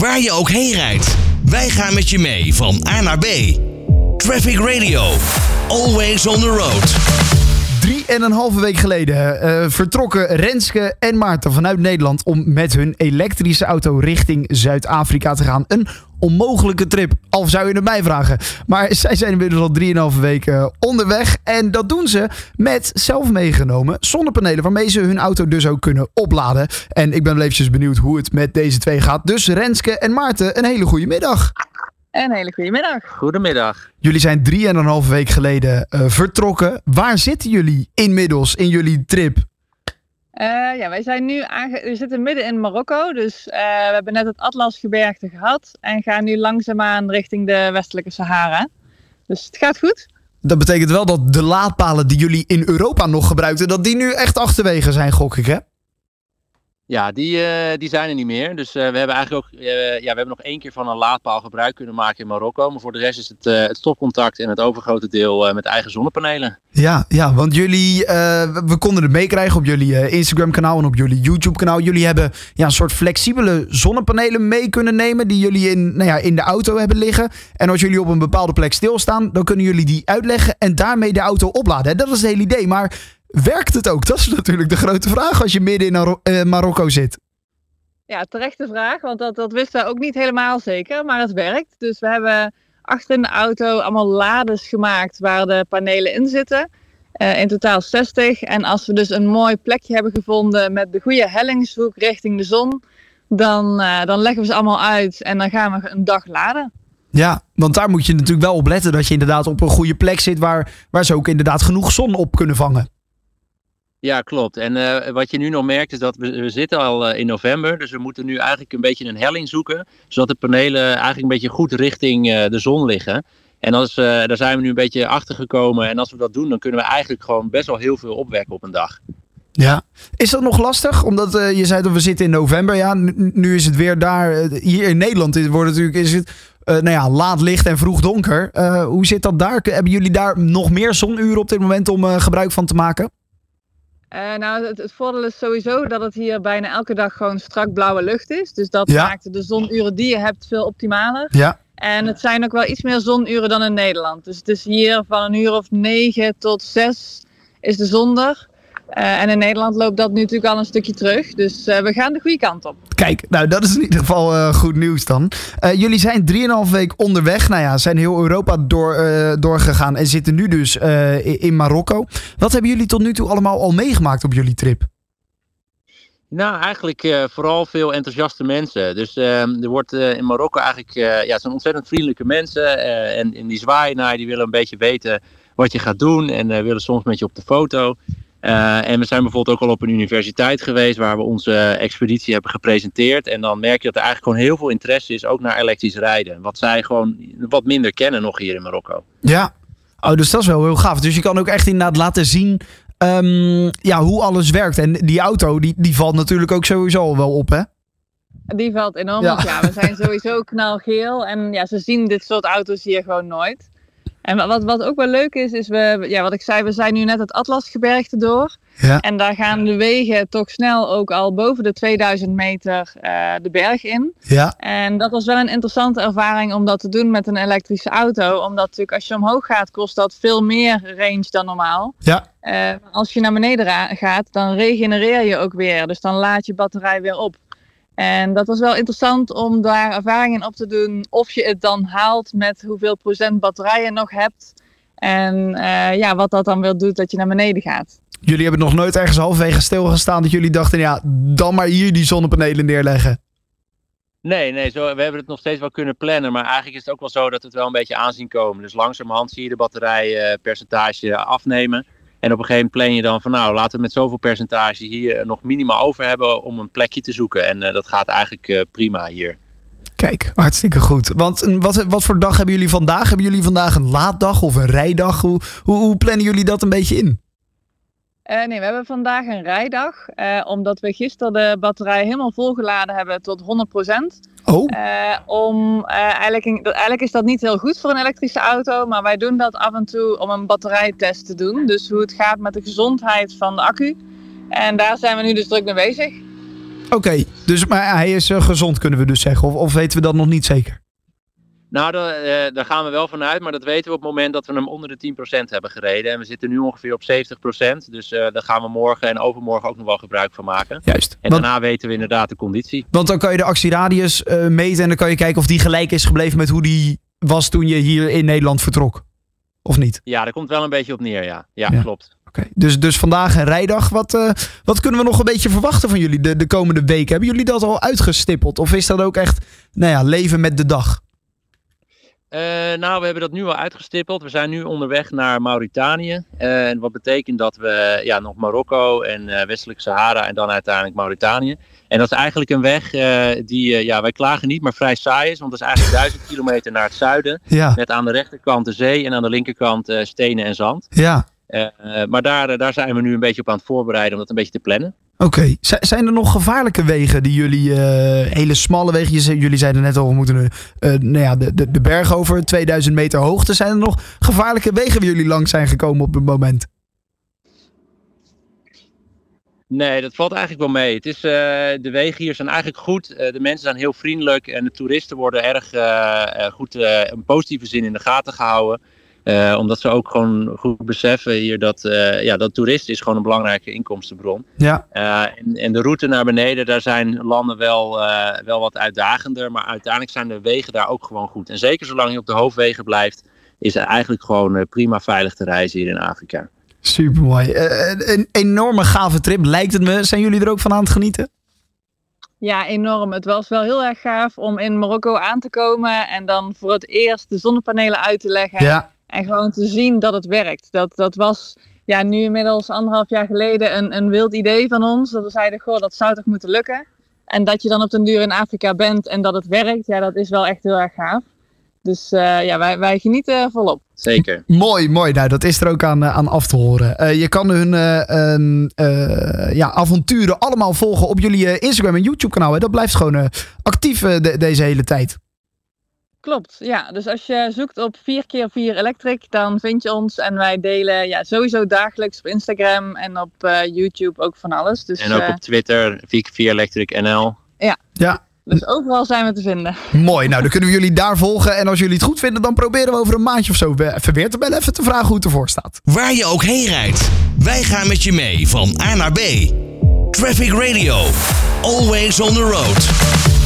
Waar je ook heen rijdt, wij gaan met je mee van A naar B. Traffic Radio, always on the road. Drie en een halve week geleden uh, vertrokken Renske en Maarten vanuit Nederland om met hun elektrische auto richting Zuid-Afrika te gaan. Een onmogelijke trip, al zou je het mij vragen. Maar zij zijn inmiddels al 3,5 weken onderweg. En dat doen ze met zelf meegenomen zonnepanelen. Waarmee ze hun auto dus ook kunnen opladen. En ik ben wel eventjes benieuwd hoe het met deze twee gaat. Dus Renske en Maarten, een hele goede middag. Een hele goede middag. Goedemiddag. Jullie zijn 3,5 week geleden uh, vertrokken. Waar zitten jullie inmiddels in jullie trip? Uh, ja, wij zijn nu we zitten midden in Marokko, dus uh, we hebben net het Atlasgebergte gehad en gaan nu langzaamaan richting de westelijke Sahara. Dus het gaat goed. Dat betekent wel dat de laadpalen die jullie in Europa nog gebruikten, dat die nu echt achterwege zijn, gok ik hè? Ja, die, uh, die zijn er niet meer. Dus uh, we hebben eigenlijk ook, uh, ja, we hebben nog één keer van een laadpaal gebruik kunnen maken in Marokko. Maar voor de rest is het, het stopcontact en het overgrote deel met eigen zonnepanelen. Ja, ja want jullie, we konden het meekrijgen op jullie Instagram kanaal en op jullie YouTube kanaal. Jullie hebben ja, een soort flexibele zonnepanelen mee kunnen nemen die jullie in, nou ja, in de auto hebben liggen. En als jullie op een bepaalde plek stilstaan, dan kunnen jullie die uitleggen en daarmee de auto opladen. Dat is het hele idee. Maar Werkt het ook? Dat is natuurlijk de grote vraag als je midden in uh, Marokko zit. Ja, terechte vraag, want dat, dat wisten we ook niet helemaal zeker, maar het werkt. Dus we hebben achter in de auto allemaal lades gemaakt waar de panelen in zitten. Uh, in totaal 60. En als we dus een mooi plekje hebben gevonden met de goede hellingshoek richting de zon, dan, uh, dan leggen we ze allemaal uit en dan gaan we een dag laden. Ja, want daar moet je natuurlijk wel op letten dat je inderdaad op een goede plek zit waar, waar ze ook inderdaad genoeg zon op kunnen vangen. Ja, klopt. En uh, wat je nu nog merkt is dat we, we zitten al uh, in november. Dus we moeten nu eigenlijk een beetje een helling zoeken. Zodat de panelen eigenlijk een beetje goed richting uh, de zon liggen. En als, daar zijn we nu een beetje achter gekomen. En als we dat doen, dan kunnen we eigenlijk gewoon best wel heel veel opwekken op een dag. Ja. Is dat nog lastig? Omdat je zei dat we zitten in november. Ja, nu, is het weer daar. hier in Nederland wordt natuurlijk, is het nou ja, laat licht en vroeg donker. hoe zit dat daar? Hebben jullie daar nog meer zonuren op dit moment om gebruik van te maken? Uh, nou, het, het, voordeel is sowieso dat het hier bijna elke dag gewoon strak blauwe lucht is. Dus dat maakt de zonuren die je hebt veel optimaler. Ja. En het zijn ook wel iets meer zonuren dan in Nederland. Dus het is hier van een uur of negen tot zes is de zon er. Uh, en in Nederland loopt dat nu natuurlijk al een stukje terug. Dus uh, we gaan de goede kant op. Kijk, nou dat is in ieder geval uh, goed nieuws dan. jullie zijn 3,5 week onderweg. Nou ja, zijn heel Europa door, doorgegaan en zitten nu dus in Marokko. Wat hebben jullie tot nu toe allemaal al meegemaakt op jullie trip? Nou, eigenlijk vooral veel enthousiaste mensen. Dus ehm, er wordt in Marokko eigenlijk, ja, het zijn ontzettend vriendelijke mensen. en, en die zwaaien naar, die willen een beetje weten wat je gaat doen. En willen soms met je op de foto. Uh, en we zijn bijvoorbeeld ook al op een universiteit geweest waar we onze expeditie hebben gepresenteerd. En dan merk je dat er eigenlijk gewoon heel veel interesse is, ook naar elektrisch rijden. Wat zij gewoon wat minder kennen nog hier in Marokko. Ja, oh, dus dat is wel heel gaaf. Dus je kan ook echt inderdaad laten zien um, ja, hoe alles werkt. En die auto, die, die valt natuurlijk ook sowieso wel op, hè? Die valt enorm ja. op, ja. We zijn sowieso knalgeel. En ja, ze zien dit soort auto's hier gewoon nooit. En wat, wat ook wel leuk is, is we, ja, wat ik zei, we zijn nu net het Atlasgebergte door. Ja. En daar gaan de wegen toch snel ook al boven de 2000 meter uh, de berg in. Ja. En dat was wel een interessante ervaring om dat te doen met een elektrische auto. Omdat natuurlijk als je omhoog gaat, kost dat veel meer range dan normaal. Ja. Uh, als je naar beneden gaat, dan regenereer je ook weer. Dus dan laat je batterij weer op. En dat was wel interessant om daar ervaringen op te doen. Of je het dan haalt met hoeveel procent batterij je nog hebt. En uh, ja, wat dat dan weer doet dat je naar beneden gaat. Jullie hebben nog nooit ergens halverwege stilgestaan dat jullie dachten, ja, dan maar hier die zonnepanelen neerleggen. Nee, nee zo, we hebben het nog steeds wel kunnen plannen. Maar eigenlijk is het ook wel zo dat we het wel een beetje aanzien komen. Dus langzamerhand zie je de batterijpercentage afnemen. En op een gegeven moment plan je dan van nou, laten we met zoveel percentage hier nog minimaal over hebben om een plekje te zoeken. En uh, dat gaat eigenlijk uh, prima hier. Kijk, hartstikke goed. Want wat, wat voor dag hebben jullie vandaag? Hebben jullie vandaag een laaddag of een rijdag? Hoe, hoe, hoe plannen jullie dat een beetje in? Uh, nee, we hebben vandaag een rijdag. Uh, omdat we gisteren de batterij helemaal volgeladen hebben tot 100%. Oh. Uh, om, eigenlijk, eigenlijk is dat niet heel goed voor een elektrische auto. Maar wij doen dat af en toe om een batterijtest te doen. Dus hoe het gaat met de gezondheid van de accu. En daar zijn we nu dus druk mee bezig. Oké, dus maar hij is eh, gezond, kunnen we dus zeggen. Of, of weten we dat nog niet zeker? Nou, daar, eh, daar gaan we wel vanuit, maar dat weten we op het moment dat we hem onder de 10% hebben gereden. En we zitten nu ongeveer op 70%, dus eh, daar gaan we morgen en overmorgen ook nog wel gebruik van maken. Juist. En Want, daarna weten we inderdaad de conditie. want dan kan je de actieradius eh, meten en dan kan je kijken of die gelijk is gebleven met hoe die was toen je hier in Nederland vertrok. Of niet? Ja, daar komt wel een beetje op neer, ja. Ja, Ja. klopt. Oké, dus, dus vandaag een rijdag. Wat, wat kunnen we nog een beetje verwachten van jullie de, de komende weken? Hebben jullie dat al uitgestippeld? Of is dat ook echt nou ja, leven met de dag? Eh, nou, we hebben dat nu al uitgestippeld. We zijn nu onderweg naar Mauritanië. Eh, en wat betekent dat we ja, nog Marokko en eh Westelijk Sahara en dan uiteindelijk Mauritanië. En dat is eigenlijk een weg die, ja, wij klagen niet, maar vrij saai is. Want dat is eigenlijk duizend kilometer naar het zuiden. Ja, Met aan de rechterkant de zee en aan de linkerkant stenen en zand. ja. Maar daar, daar zijn we nu een beetje op aan het voorbereiden om dat een beetje te plannen. Oké. Zijn er nog gevaarlijke wegen die jullie, eh, hele smalle wegen, jullie zeiden net al, we moeten eh, nou ja, de, de, de berg over, 2000 meter hoogte. Zijn er nog gevaarlijke wegen waar jullie langs zijn gekomen op het moment? Nee, dat valt eigenlijk wel mee. Het is, eh, de wegen hier zijn eigenlijk goed. De mensen zijn heel vriendelijk en de toeristen worden erg goed uh, in positieve zin in de gaten gehouden. Uh, omdat ze ook gewoon goed beseffen hier dat, uh, ja, dat toeristen is gewoon een belangrijke inkomstenbron. Ja. Uh, en, en, de route naar beneden, daar zijn landen wel, wel wat uitdagender. Maar uiteindelijk zijn de wegen daar ook gewoon goed. En zeker zolang je op de hoofdwegen blijft, is het eigenlijk gewoon prima veilig te reizen hier in Afrika. Super mooi. een enorme gave trip lijkt het me. Zijn jullie er ook van aan het genieten? Ja, enorm. Het was wel heel erg gaaf om in Marokko aan te komen en dan voor het eerst de zonnepanelen uit te leggen. Ja. En gewoon te zien dat het werkt. Dat, dat was ja, nu inmiddels anderhalf jaar geleden een, een wild idee van ons. Dat we zeiden, goh, dat zou toch moeten lukken. En dat je dan op den duur in Afrika bent en dat het werkt, ja, dat is wel echt heel erg gaaf. Dus uh, ja, wij, wij genieten volop. Zeker. Mooi, mooi. Nou, dat is er ook aan, aan af te horen. Uh, je kan hun uh, ja, avonturen allemaal volgen op jullie Instagram en YouTube kanaal. Hè? Dat blijft gewoon actief de, deze hele tijd. Klopt, ja. Dus als je zoekt op 4x4 Electric, dan vind je ons. En wij delen ja, sowieso dagelijks op Instagram en op uh, YouTube ook van alles. Dus, en ook uh, op Twitter, 4x4 Electric NL. Ja. ja. Dus overal zijn we te vinden. Mooi, nou dan kunnen we jullie daar volgen. En als jullie het goed vinden, dan proberen we over een maandje of zo even weer te bellen. Even te vragen hoe het ervoor staat. Waar je ook heen rijdt, wij gaan met je mee van A naar B. Traffic Radio, always on the road.